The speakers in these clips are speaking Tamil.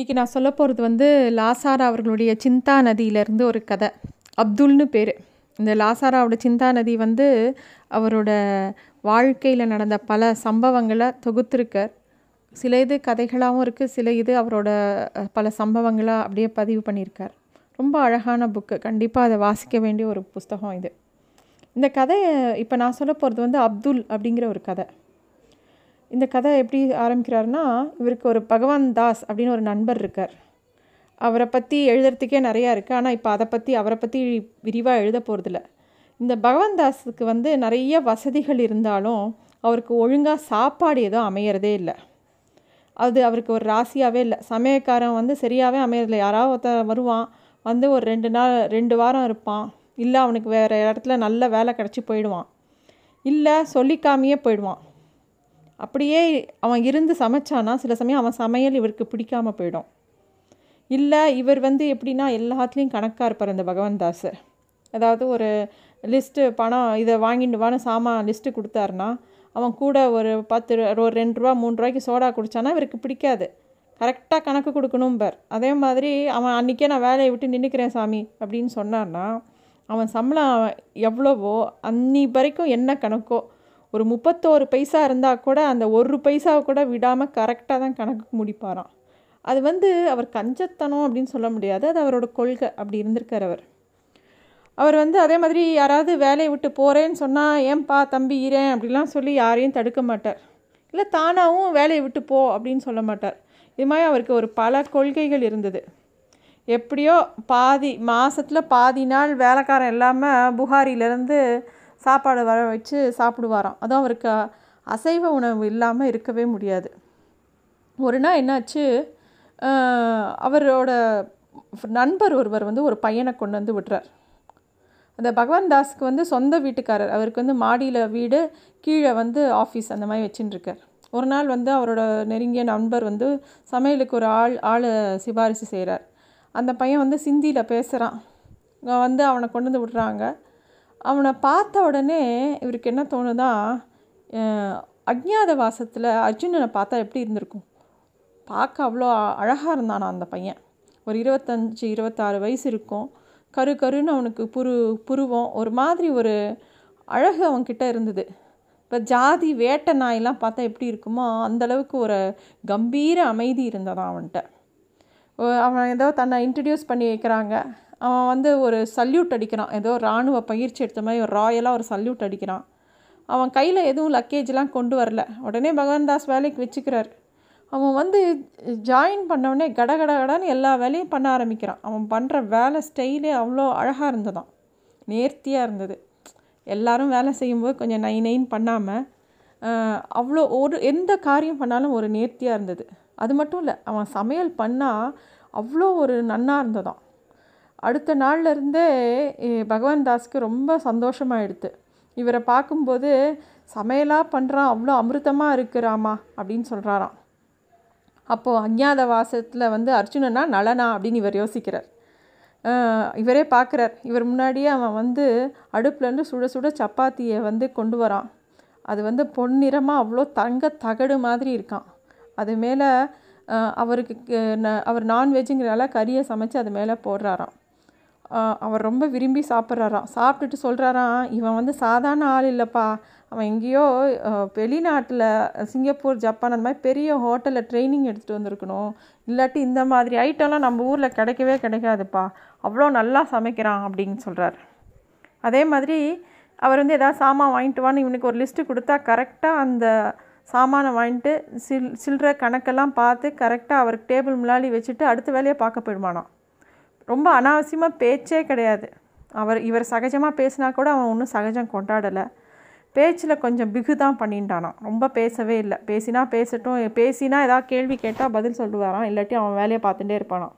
இன்றைக்கி நான் சொல்ல போகிறது வந்து லாசாரா அவர்களுடைய சிந்தா நதியிலேருந்து ஒரு கதை. அப்துல்னு பேர். இந்த லாசாராவோட சிந்தா நதி வந்து அவரோட வாழ்க்கையில் நடந்த பல சம்பவங்களை தொகுத்திருக்கார். சில இது கதைகளாகவும் இருக்குது சில இது அவரோட பல சம்பவங்களாக அப்படியே பதிவு பண்ணியிருக்கார். ரொம்ப அழகான புக்கு. கண்டிப்பாக அதை வாசிக்க வேண்டிய ஒரு புஸ்தகம் இது. இந்த கதையை இப்போ நான் சொல்ல போகிறது வந்து அப்துல் அப்படிங்கிற ஒரு கதை. இந்த கதை எப்படி ஆரம்பிக்கிறாருன்னா இவருக்கு ஒரு பகவான் தாஸ் அப்படின்னு ஒரு நண்பர் இருக்கார். அவரை பற்றி எழுதுறதுக்கே நிறையா இருக்குது ஆனால் இப்போ அதை பற்றி அவரை பற்றி விரிவாக எழுத போகிறதில்ல இந்த பகவான் தாஸுக்கு வந்து நிறைய வசதிகள் இருந்தாலும் அவருக்கு ஒழுங்காக சாப்பாடு எதுவும் அமையிறதே இல்லை. அது அவருக்கு ஒரு ராசியாகவே இல்லை. சமயக்காரன் வந்து சரியாகவே அமையறதில்ல. யாராவது ஒருத்தர் வருவான் வந்து ஒரு ரெண்டு நாள் ரெண்டு வாரம் இருப்பான். இல்லை அவனுக்கு வேறு இடத்துல நல்ல வேலை கிடச்சி போயிடுவான். இல்லை சொல்லிக்காமையே போயிடுவான். அப்படியே அவன் இருந்து சமைச்சானா சில சமயம் அவன் சமையல் இவருக்கு பிடிக்காமல் போயிடும். இல்லை இவர் வந்து எப்படின்னா எல்லாத்துலேயும் கணக்காக இருப்பார் இந்த பகவான் தாஸ் அதாவது ஒரு லிஸ்ட்டு பணம் இதை வாங்கிட்டு வான்னு சாமான் லிஸ்ட்டு கொடுத்தாருன்னா அவன் கூட ஒரு பத்து ரூ- ஒரு ரெண்டு ரூபா மூணு ரூபாய்க்கு சோடா குடித்தானா இவருக்கு பிடிக்காது. கரெக்டாக கணக்கு கொடுக்கணும்பார். அதே மாதிரி அவன் அன்றைக்கே நான் வேலையை விட்டு நின்றுக்கிறேன் சாமி அப்படின்னு சொன்னார்னா அவன் சம்பளம் எவ்வளவோ அன்னி வரைக்கும் என்ன கணக்கோ ஒரு முப்பத்தோரு பைசா இருந்தால் கூட அந்த ஒரு பைசாவை கூட விடாமல் கரெக்டாக தான் கணக்கு முடிப்பாராம். அது வந்து அவர் கஞ்சத்தனம் அப்படின்னு சொல்ல முடியாது. அது அவரோட கொள்கை. அப்படி இருந்திருக்கார் அவர். அவர் வந்து அதே மாதிரி யாராவது வேலையை விட்டு போகிறேன்னு சொன்னால் ஏன்பா தம்பி இரேன் அப்படிலாம் சொல்லி யாரையும் தடுக்க மாட்டார். இல்லை தானாகவும் வேலையை விட்டு போ அப்படின்னு சொல்ல மாட்டார். இது மாதிரி அவருக்கு ஒரு பல கொள்கைகள் இருந்தது. எப்படியோ பாதி மாதத்தில் பாதி நாள் வேலைக்காரன் இல்லாமல் புகாரிலேருந்து சாப்பாடு வர வச்சு சாப்பிடுவாராம். அதுவும் அவருக்கு அசைவ உணவு இல்லாமல் இருக்கவே முடியாது. ஒரு நாள் என்னாச்சு அவரோட நண்பர் ஒருவர் வந்து ஒரு பையனை கொண்டு வந்து விடுறார். அந்த பகவான் தாஸ்க்கு வந்து சொந்த வீட்டுக்காரர் அவருக்கு வந்து மாடியில் வீடு கீழே வந்து ஆஃபீஸ் அந்த மாதிரி வச்சுட்டுருக்கார் ஒரு நாள் வந்து அவரோட நெருங்கிய நண்பர் வந்து சமையலுக்கு ஒரு ஆள் ஆள் சிபாரிசு செய்கிறார் அந்த பையன் வந்து சிந்தியில் பேசுகிறான் வந்து அவனை கொண்டு வந்து விடுறாங்க. அவனை பார்த்த உடனே இவருக்கு என்ன தோணுதா அஜ்ஞாத வாசத்தில் அர்ஜுனனை பார்த்தா எப்படி இருந்திருக்கும்? பார்க்க அவ்வளோ அழகாக இருந்தானா அந்த பையன். ஒரு இருபத்தஞ்சி இருபத்தாறு வயசு இருக்கும். கரு கருன்னு அவனுக்கு புரு புருவம். ஒரு மாதிரி ஒரு அழகு அவன்கிட்ட இருந்தது. இப்போ ஜாதி வேட்டை நாயெல்லாம் பார்த்தா எப்படி இருக்குமோ அந்தளவுக்கு ஒரு கம்பீர அமைதி இருந்ததான் அவன்கிட்ட. அவன் ஏதோ தன்னை இன்ட்ரடியூஸ் பண்ணி வைக்கிறாங்க. அவன் வந்து ஒரு சல்யூட் அடிக்கிறான். ஏதோ இராணுவ பயிற்சி எடுத்த மாதிரி ஒரு ராயலாக ஒரு சல்யூட் அடிக்கிறான். அவன் கையில் எதுவும் லக்கேஜ்லாம் கொண்டு வரல. உடனே பகவான் தாஸ் வேலைக்கு வச்சுக்கிறார். அவன் வந்து ஜாயின் பண்ணவுடனே கட கட எல்லா வேலையும் பண்ண ஆரம்பிக்கிறான். அவன் பண்ணுற வேலை ஸ்டைலே அவ்வளோ அழகாக இருந்ததான் நேர்த்தியாக இருந்தது. எல்லாரும் வேலை செய்யும்போது கொஞ்சம் நை நைன் பண்ணாமல் அவ்வளோ ஒரு எந்த காரியம் பண்ணாலும் ஒரு நேர்த்தியாக இருந்தது. அது மட்டும் இல்லை அவன் சமையல் பண்ணால் அவ்வளோ ஒரு நன்னாக இருந்ததான் அடுத்த நாள்ல இருந்தே பகவான் தாஸ்க்கு ரொம்ப சந்தோஷமாயிடுது இவரை பார்க்கும்போது சமையலாக பண்ணுறான் அவ்வளோ அமிர்தமாக இருக்கிறாமா அப்படின்னு சொல்கிறாராம் அப்போது அஞ்ஞாத வாசத்தில் வந்து அர்ஜுனனா நலனா அப்படின்னு இவர் யோசிக்கிறார். இவரே பார்க்குறார். இவர் முன்னாடியே அவன் வந்து அடுப்புலேருந்து சுட சுட சப்பாத்தியை வந்து கொண்டு வரான். அது வந்து பொன்னிறமாக அவ்வளோ தங்க தகடு மாதிரி இருக்கான். அது மேலே அவருக்கு அவர் நான்வெஜ்ஜுங்கிறனால கறியை சமைச்சு அது மேலே போடுறாராம். அவர் ரொம்ப விரும்பி சாப்பிட்றாராம். சாப்பிட்டுட்டு சொல்கிறாராம் இவன் வந்து சாதாரண ஆள் இல்லைப்பா. அவன் எங்கேயோ வெளிநாட்டில் சிங்கப்பூர் ஜப்பான் அந்த மாதிரி பெரிய ஹோட்டலில் ட்ரைனிங் எடுத்துகிட்டு வந்திருக்கணும். இல்லாட்டி இந்த மாதிரி ஐட்டம்லாம் நம்ம ஊரில் கிடைக்கவே கிடைக்காதுப்பா. அவ்வளோ நல்லா சமைக்கிறான் அப்படின்னு சொல்கிறார் அதே மாதிரி அவர் வந்து எதாவது சாமான் வாங்கிட்டு வான்னு இவனுக்கு ஒரு லிஸ்ட்டு கொடுத்தா கரெக்டாக அந்த சாமானை வாங்கிட்டு சில் சில்லற கணக்கெல்லாம் பார்த்து கரெக்டாக அவருக்கு டேபிள் முன்னாடி வச்சுட்டு அடுத்த வேலையை பார்க்க போயிடுவானாம் ரொம்ப அனாவசியமாக பேச்சே கிடையாது. அவர் இவர் சகஜமாக பேசினா கூட அவன் ஒன்றும் சகஜம் கொண்டாடலை. பேச்சில் கொஞ்சம் பிகு தான் பண்ணிட்டானான் ரொம்ப பேசவே இல்லை. பேசினா பேசட்டும் பேசினா ஏதாவது கேள்வி கேட்டால் பதில் சொல்லுவாராம். இல்லாட்டி அவன் வேலையை பார்த்துட்டே இருப்பானான்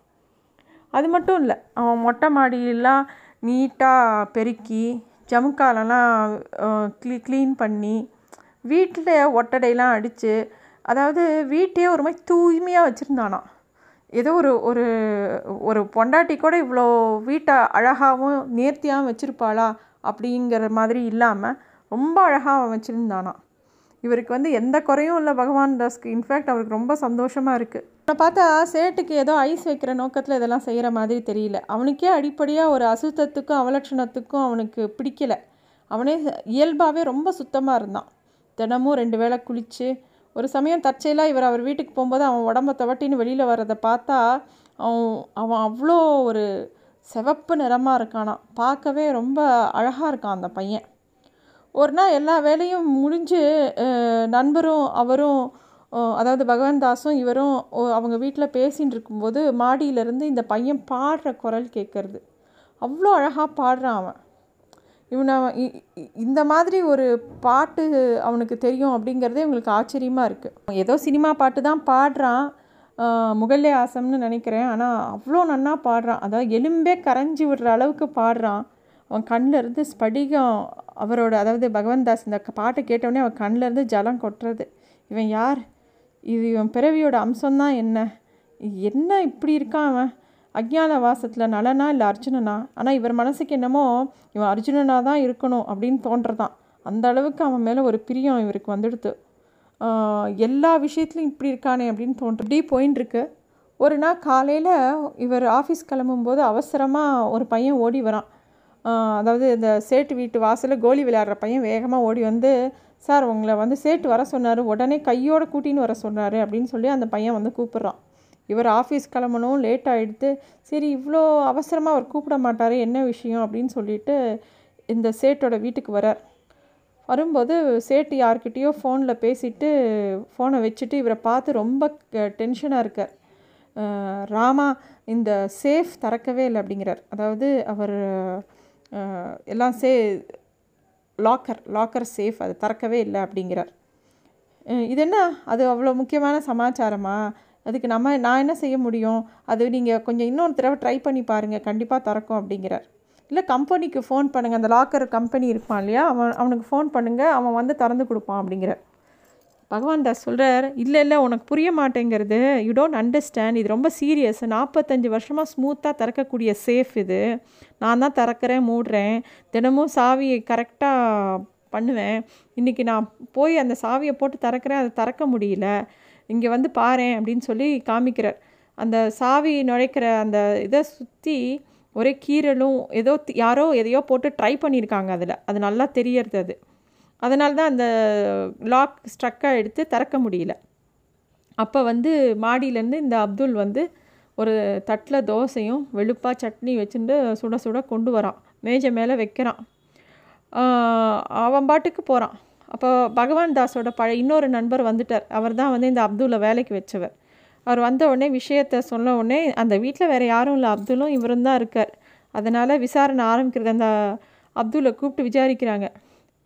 அது மட்டும் இல்லை. அவன் மொட்டை மாடியெல்லாம் நீட்டாக பெருக்கி ஜமுக்காலெல்லாம் க்ளீ க்ளீன் பண்ணி வீட்டில் ஒட்டடையெல்லாம் அடித்து அதாவது வீட்டையே ஒரு மாதிரி தூய்மையாக வச்சுருந்தானான் ஏதோ ஒரு ஒரு ஒரு பொண்டாட்டி கூட இவ்வளோ வீட்டை அழகாகவும் நேர்த்தியாகவும் வச்சுருப்பாளா அப்படிங்கிற மாதிரி இல்லாமல் ரொம்ப அழகாக வச்சுருந்தானா இவருக்கு வந்து எந்த குறையும் இல்லை பகவான் தாஸ்க்கு. இன்ஃபேக்ட் அவருக்கு ரொம்ப சந்தோஷமாக இருக்குது பார்த்தா சேட்டுக்கு ஏதோ ஐஸ் வைக்கிற நோக்கத்தில் இதெல்லாம் செய்கிற மாதிரி தெரியல. அவனுக்கே அடிப்படையாக ஒரு அசுத்தத்துக்கும் அவலட்சணத்துக்கும் அவனுக்கு பிடிக்கல. அவனே இயல்பாகவே ரொம்ப சுத்தமாக இருந்தான். தினமும் ரெண்டு வேளை குளித்து ஒரு சமயம் தற்செயலாக இவர் அவர் வீட்டுக்கு போகும்போது அவன் உடம்ப தவட்டின்னு வெளியில் வர்றதை பார்த்தா அவன் அவன் அவ்வளோ ஒரு சிவப்பு நிறமாக இருக்கானான் பார்க்கவே ரொம்ப அழகாக இருக்கான் அந்த பையன். ஒரு நாள் எல்லா வேலையும் முடிஞ்சு நண்பரும் அவரும் அதாவது பகவான் தாஸும் இவரும் அவங்க வீட்டில் பேசின்னு இருக்கும்போது மாடியிலேருந்து இந்த பையன் பாடுற குரல் கேட்குறது அவ்வளோ அழகாக பாடுறான் அவன். இவனை இந்த மாதிரி ஒரு பாட்டு அவனுக்கு தெரியும் அப்படிங்கிறதே உங்களுக்கு ஆச்சரியமாக இருக்குது ஏதோ சினிமா பாட்டு தான் பாடுறான் முகல்லே ஆசம்னு நினைக்கிறேன். ஆனால் அவ்வளோ நன்னா பாடுறான். அதாவது எலும்பே கரைஞ்சி விடுற அளவுக்கு பாடுறான். அவன் கண்ணிலேருந்து ஸ்படிகம் அவரோட அதாவது பகவன் தாஸ் இந்த பாட்டை கேட்டவுடனே அவன் கண்ணிலேருந்து ஜலம் கொட்டுறது. இவன் யார்? இது இவன் பிறவியோட அம்சம்தான் என்ன? என்ன இப்படி இருக்கான் அவன்? அஜ்ஞான வாசத்தில் நலனா இல்லை அர்ஜுனனா? ஆனால் இவர் மனசுக்கு என்னமோ இவன் அர்ஜுனனாக தான் இருக்கணும் அப்படின்னு தோன்றதான். அந்த அளவுக்கு அவன் மேலே ஒரு பிரியம் இவருக்கு வந்துடுது எல்லா விஷயத்துலையும் இப்படி இருக்கானே அப்படின்னு தோன்று இப்படி போயின்னு இருக்கு. ஒரு நாள் காலையில் இவர் ஆஃபீஸ் கிளம்பும்போது அவசரமாக ஒரு பையன் ஓடி வரான். அதாவது இந்த சேட்டு வீட்டு வாசலில் கோலி விளையாடுற பையன் வேகமாக ஓடி வந்து சார் உங்களை வந்து சேட்டு வர சொன்னார். உடனே கையோடு கூட்டின்னு வர சொன்னார். அப்படின்னு சொல்லி அந்த பையன் வந்து கூப்பிட்றான். இவர் ஆஃபீஸ் கிளம்பணும் லேட் ஆகிடுது சரி இவ்வளோ அவசரமாக அவர் கூப்பிட மாட்டார் என்ன விஷயம் அப்படின்னு சொல்லிட்டு இந்த சேட்டோட வீட்டுக்கு வரார். வரும்போது சேட்டு யார்கிட்டேயோ ஃபோனில் பேசிட்டு ஃபோனை வச்சுட்டு இவரை பார்த்து ரொம்ப டென்ஷனாக இருக்கார். ராமா இந்த சேஃப் திறக்கவே இல்லை அப்படிங்கிறார். அதாவது அவர் எல்லாம் சே லாக்கர் லாக்கர் சேஃப் அது திறக்கவே இல்லை அப்படிங்கிறார். இது என்ன? அது அவ்வளோ முக்கியமான சமாச்சாரமா? அதுக்கு நம்ம நான் என்ன செய்ய முடியும்? அது நீங்கள் கொஞ்சம் இன்னொரு தடவை ட்ரை பண்ணி பாருங்கள் கண்டிப்பாக திறக்கும் அப்படிங்கிறார். இல்லை கம்பெனிக்கு ஃபோன் பண்ணுங்கள் அந்த லாக்கர் கம்பெனி இருப்பான் இல்லையா? அவன் அவனுக்கு ஃபோன் பண்ணுங்கள் அவன் வந்து திறந்து கொடுப்பான் அப்படிங்கிறார். பகவான் தாஸ் சொல்கிறார் இல்லை இல்லை உனக்கு புரிய மாட்டேங்கிறது. யூ டோன்ட் அண்டர்ஸ்டாண்ட் இது ரொம்ப சீரியஸ் நாற்பத்தஞ்சு வருஷமாக ஸ்மூத்தாக திறக்கக்கூடிய சேஃப் இது. நான் தான் திறக்கிறேன் மூடுறேன். தினமும் சாவியை கரெக்டாக பண்ணுவேன். இன்றைக்கி நான் போய் அந்த சாவியை போட்டு திறக்கிறேன். அதை திறக்க முடியல. இங்கே வந்து பாறேன் அப்படின்னு சொல்லி காமிக்கிறார். அந்த சாவி நுழைக்கிற அந்த இதை சுற்றி ஒரே கீரலும் ஏதோ யாரோ எதையோ போட்டு ட்ரை பண்ணியிருக்காங்க அதில். அது நல்லா தெரியறது அது. அதனால தான் அந்த லாக் ஸ்ட்ரக்காக எடுத்து திறக்க முடியல. அப்போ வந்து மாடியிலேருந்து இந்த அப்துல் வந்து ஒரு தட்டில் தோசையும் வெளுப்பாக சட்னி வச்சுட்டு சுட சுட கொண்டு வரான். மேஜை மேலே வைக்கிறான். அவன் பாட்டுக்கு போகிறான் அப்போ பகவான் தாஸோட பழைய இன்னொரு நண்பர் வந்துட்டார். அவர் தான் வந்து இந்த அப்துல்லை வேலைக்கு வச்சவர். அவர் வந்த உடனே விஷயத்த சொன்ன உடனே அந்த வீட்டில் வேறு யாரும் இல்லை அப்துல்லும் இவரும் தான் இருக்கார். அதனால் விசாரணை ஆரம்பிக்கிறது அந்த அப்துல்லை கூப்பிட்டு விசாரிக்கிறாங்க.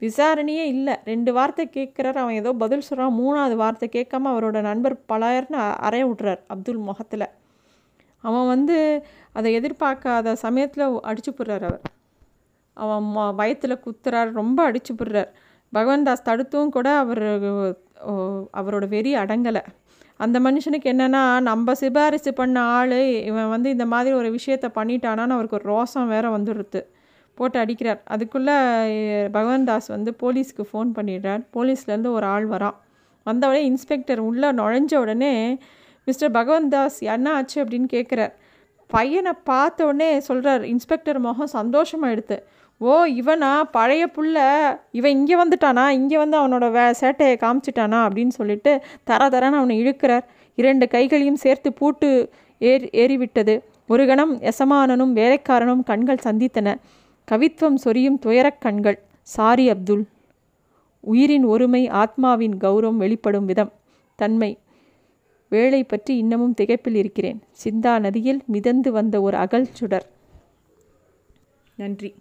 விசாரணையே இல்லை. ரெண்டு வார்த்தை கேட்குறாரு. அவன் ஏதோ பதில் சொல்கிறான் மூணாவது வார்த்தை கேட்காம அவரோட நண்பர் பலாயிரன்னு அறைய விட்றார் அப்துல் முகத்தில். அவன் வந்து அதை எதிர்பார்க்காத சமயத்தில் அடிச்சு போடுறார் அவர். அவன் வயத்தில் குத்துறார். ரொம்ப அடிச்சு போடுறார். பகவான்தாஸ் தடுத்தும் கூட அவர் அவரோட வெறி அடங்கலை. அந்த மனுஷனுக்கு என்னென்னா நம்ம சிபாரிசு பண்ண ஆள் இவன் வந்து இந்த மாதிரி ஒரு விஷயத்த பண்ணிட்டானான்னு அவருக்கு ஒரு ரோசம் வேறு வந்துடுது போட்டு அடிக்கிறார். அதுக்குள்ளே பகவான் தாஸ் வந்து போலீஸ்க்கு ஃபோன் பண்ணிடுறார். போலீஸ்லேருந்து ஒரு ஆள் வரான் வந்தவுடனே இன்ஸ்பெக்டர் உள்ளே நுழைஞ்ச உடனே மிஸ்டர் பகவன் தாஸ் என்ன ஆச்சு? அப்படின்னு கேட்குறார் பையனை பார்த்த உடனே சொல்கிறார் இன்ஸ்பெக்டர் முகம் சந்தோஷமாக எடுத்து ஓ இவனா? பழைய புள்ள. இவன் இங்கே வந்துட்டானா? இங்கே வந்து அவனோட வே சேட்டையை காமிச்சிட்டானா? அப்படின்னு சொல்லிட்டு தர தரன்னு அவனை இழுக்கிறார். இரண்டு கைகளையும் சேர்த்து பூட்டு ஏறி ஏறிவிட்டது. ஒரு கணம் எசமானனும் வேலைக்காரனும் கண்கள் சந்தித்தன. கவித்துவம் சொரியும் துயரக் கண்கள். சாரி அப்துல். உயிரின் ஒருமை ஆத்மாவின் கௌரவம் வெளிப்படும் விதம். தன்மை. வேலை பற்றி இன்னமும் திகைப்பில் இருக்கிறேன். சிந்தா நதியில் மிதந்து வந்த ஒரு அகல் சுடர். நன்றி.